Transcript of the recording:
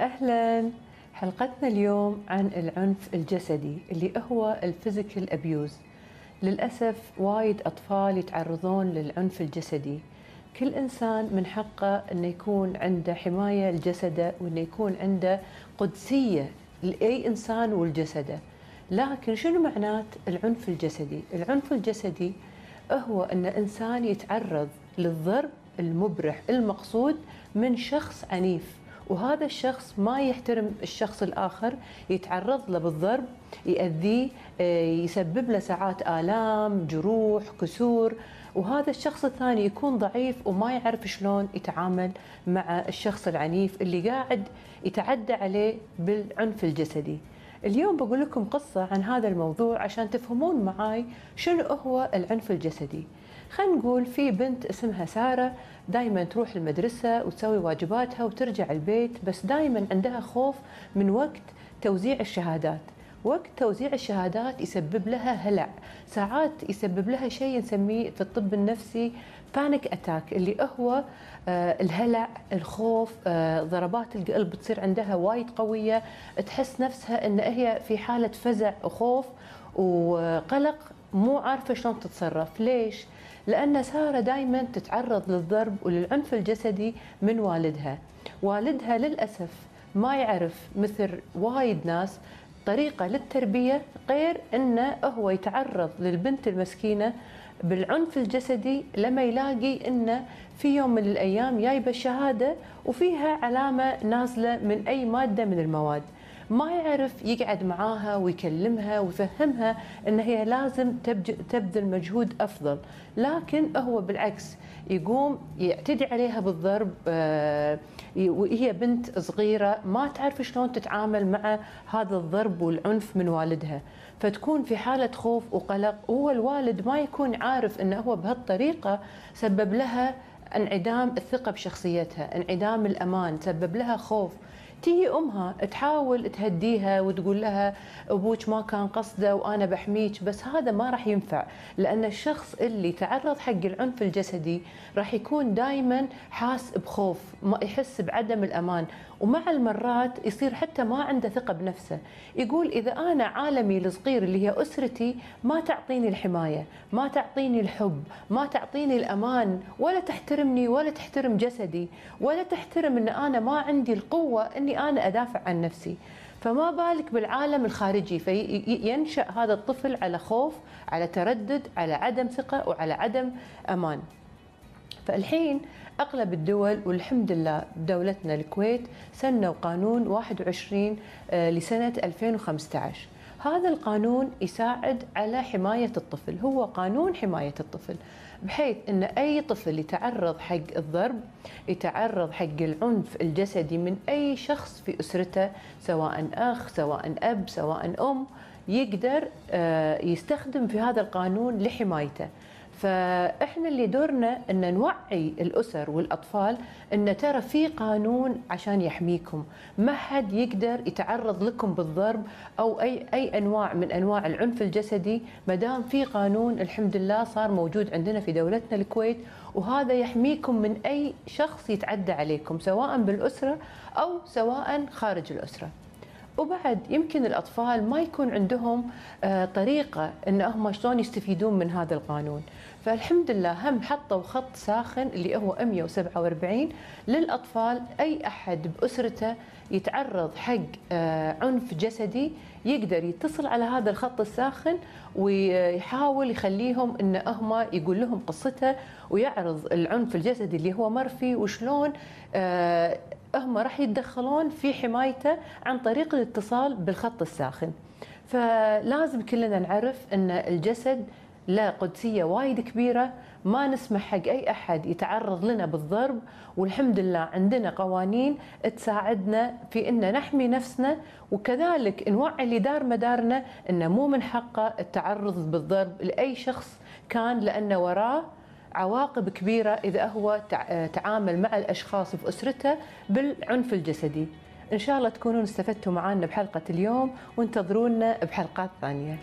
أهلا. حلقتنا اليوم عن العنف الجسدي اللي هو ال physical abuse للأسف وايد أطفال يتعرضون للعنف الجسدي. كل إنسان من حقه إنه يكون عنده حماية لجسده وإنه يكون عنده قدسية لأي إنسان ولجسده لكن شنو معنات العنف الجسدي؟ العنف الجسدي هو إن إنسان يتعرض للضرب المبرح المقصود من شخص عنيف. وهذا الشخص ما يحترم الشخص الآخر يتعرض له بالضرب يأذيه آه، يسبب له ساعات آلام جروح كسور. وهذا الشخص الثاني يكون ضعيف وما يعرف شلون يتعامل مع الشخص العنيف اللي قاعد يتعدى عليه بالعنف الجسدي. اليوم بقول لكم قصة عن هذا الموضوع عشان تفهمون معاي شنو هو العنف الجسدي. خلينا نقول في بنت اسمها سارة دائما تروح المدرسة وتسوي واجباتها وترجع البيت بس دائما عندها خوف من وقت توزيع الشهادات. وقت توزيع الشهادات يسبب لها هلع. ساعات يسبب لها شيء نسميه في الطب النفسي panic attack اللي هو آه الهلع الخوف آه ضربات القلب تصير عندها وايد قوية تحس نفسها إن هي في حالة فزع وخوف وقلق مو عارفة شلون تتصرف. ليش؟ لأن سارة دائما تتعرض للضرب وللعنف الجسدي من والدها. والدها للأسف ما يعرف مثل وايد ناس طريقة للتربية غير أنه هو يتعرض للبنت المسكينة بالعنف الجسدي لما يلاقي أنه في يوم من الأيام جايبة الشهادة وفيها علامة نازلة من أي مادة من المواد. ما يعرف يقعد معاها ويكلمها ويفهمها إن هي لازم تبذل مجهود أفضل. لكن هو بالعكس يقوم يعتدي عليها بالضرب آه، وهي بنت صغيرة ما تعرف شلون تتعامل مع هذا الضرب والعنف من والدها. فتكون في حالة خوف وقلق. وهو الوالد ما يكون عارف انه هو بهالطريقة سبب لها انعدام الثقة بشخصيتها انعدام الأمان سبب لها خوف. تيجي أمها تحاول تهديها وتقول لها أبوك ما كان قصده وأنا بحميك بس هذا ما راح ينفع لأن الشخص اللي تعرض حق العنف الجسدي راح يكون دائما حاس بخوف ما يحس بعدم الأمان ومع المرات يصير حتى ما عنده ثقة بنفسه. يقول إذا أنا عالمي الصغير اللي هي أسرتي ما تعطيني الحماية ما تعطيني الحب ما تعطيني الأمان ولا تحترمني ولا تحترم جسدي ولا تحترم إن أنا ما عندي القوة إني أنا أدافع عن نفسي. فما بالك بالعالم الخارجي فينشأ هذا الطفل على خوف على تردد على عدم ثقة وعلى عدم أمان. فالحين أغلب الدول والحمد لله دولتنا الكويت سنوا قانون 21 آه، لسنة 2015 هذا القانون يساعد على حماية الطفل هو قانون حماية الطفل بحيث إن أي طفل يتعرض حق الضرب يتعرض حق العنف الجسدي من أي شخص في أسرته سواء أخ سواء أب سواء أم يقدر آه، يستخدم في هذا القانون لحمايته. فإحنا اللي دورنا إن نوعي الأسر والأطفال إن ترى في قانون عشان يحميكم، ما حد يقدر يتعرض لكم بالضرب أو أي أي أنواع من أنواع العنف الجسدي ما دام في قانون الحمد لله صار موجود عندنا في دولتنا الكويت وهذا يحميكم من أي شخص يتعدى عليكم سواء بالأسرة أو سواء خارج الأسرة. وبعد يمكن الأطفال ما يكون عندهم آه، طريقة إن هم شلون يستفيدون من هذا القانون. فالحمد لله هم حطوا خط ساخن اللي هو 147 للأطفال. أي أحد بأسرته يتعرض حق آه، عنف جسدي يقدر يتصل على هذا الخط الساخن ويحاول يخليهم إن هم يقول لهم قصته ويعرض العنف الجسدي اللي هو مر فيه وشلون آه، هم راح يتدخلون في حمايته عن طريق الاتصال بالخط الساخن. فلازم كلنا نعرف إن الجسد له قدسية وايد كبيرة ما نسمح حق أي أحد يتعرض لنا بالضرب والحمد لله عندنا قوانين تساعدنا في أن نحمي نفسنا وكذلك نوعي اللي دار مدارنا أنه مو من حقه التعرض بالضرب لأي شخص كان لأنه وراه عواقب كبيرة إذا هو تعامل مع الأشخاص في أسرته بالعنف الجسدي. إن شاء الله تكونون استفدتوا معنا بحلقة اليوم وانتظرونا بحلقات ثانية.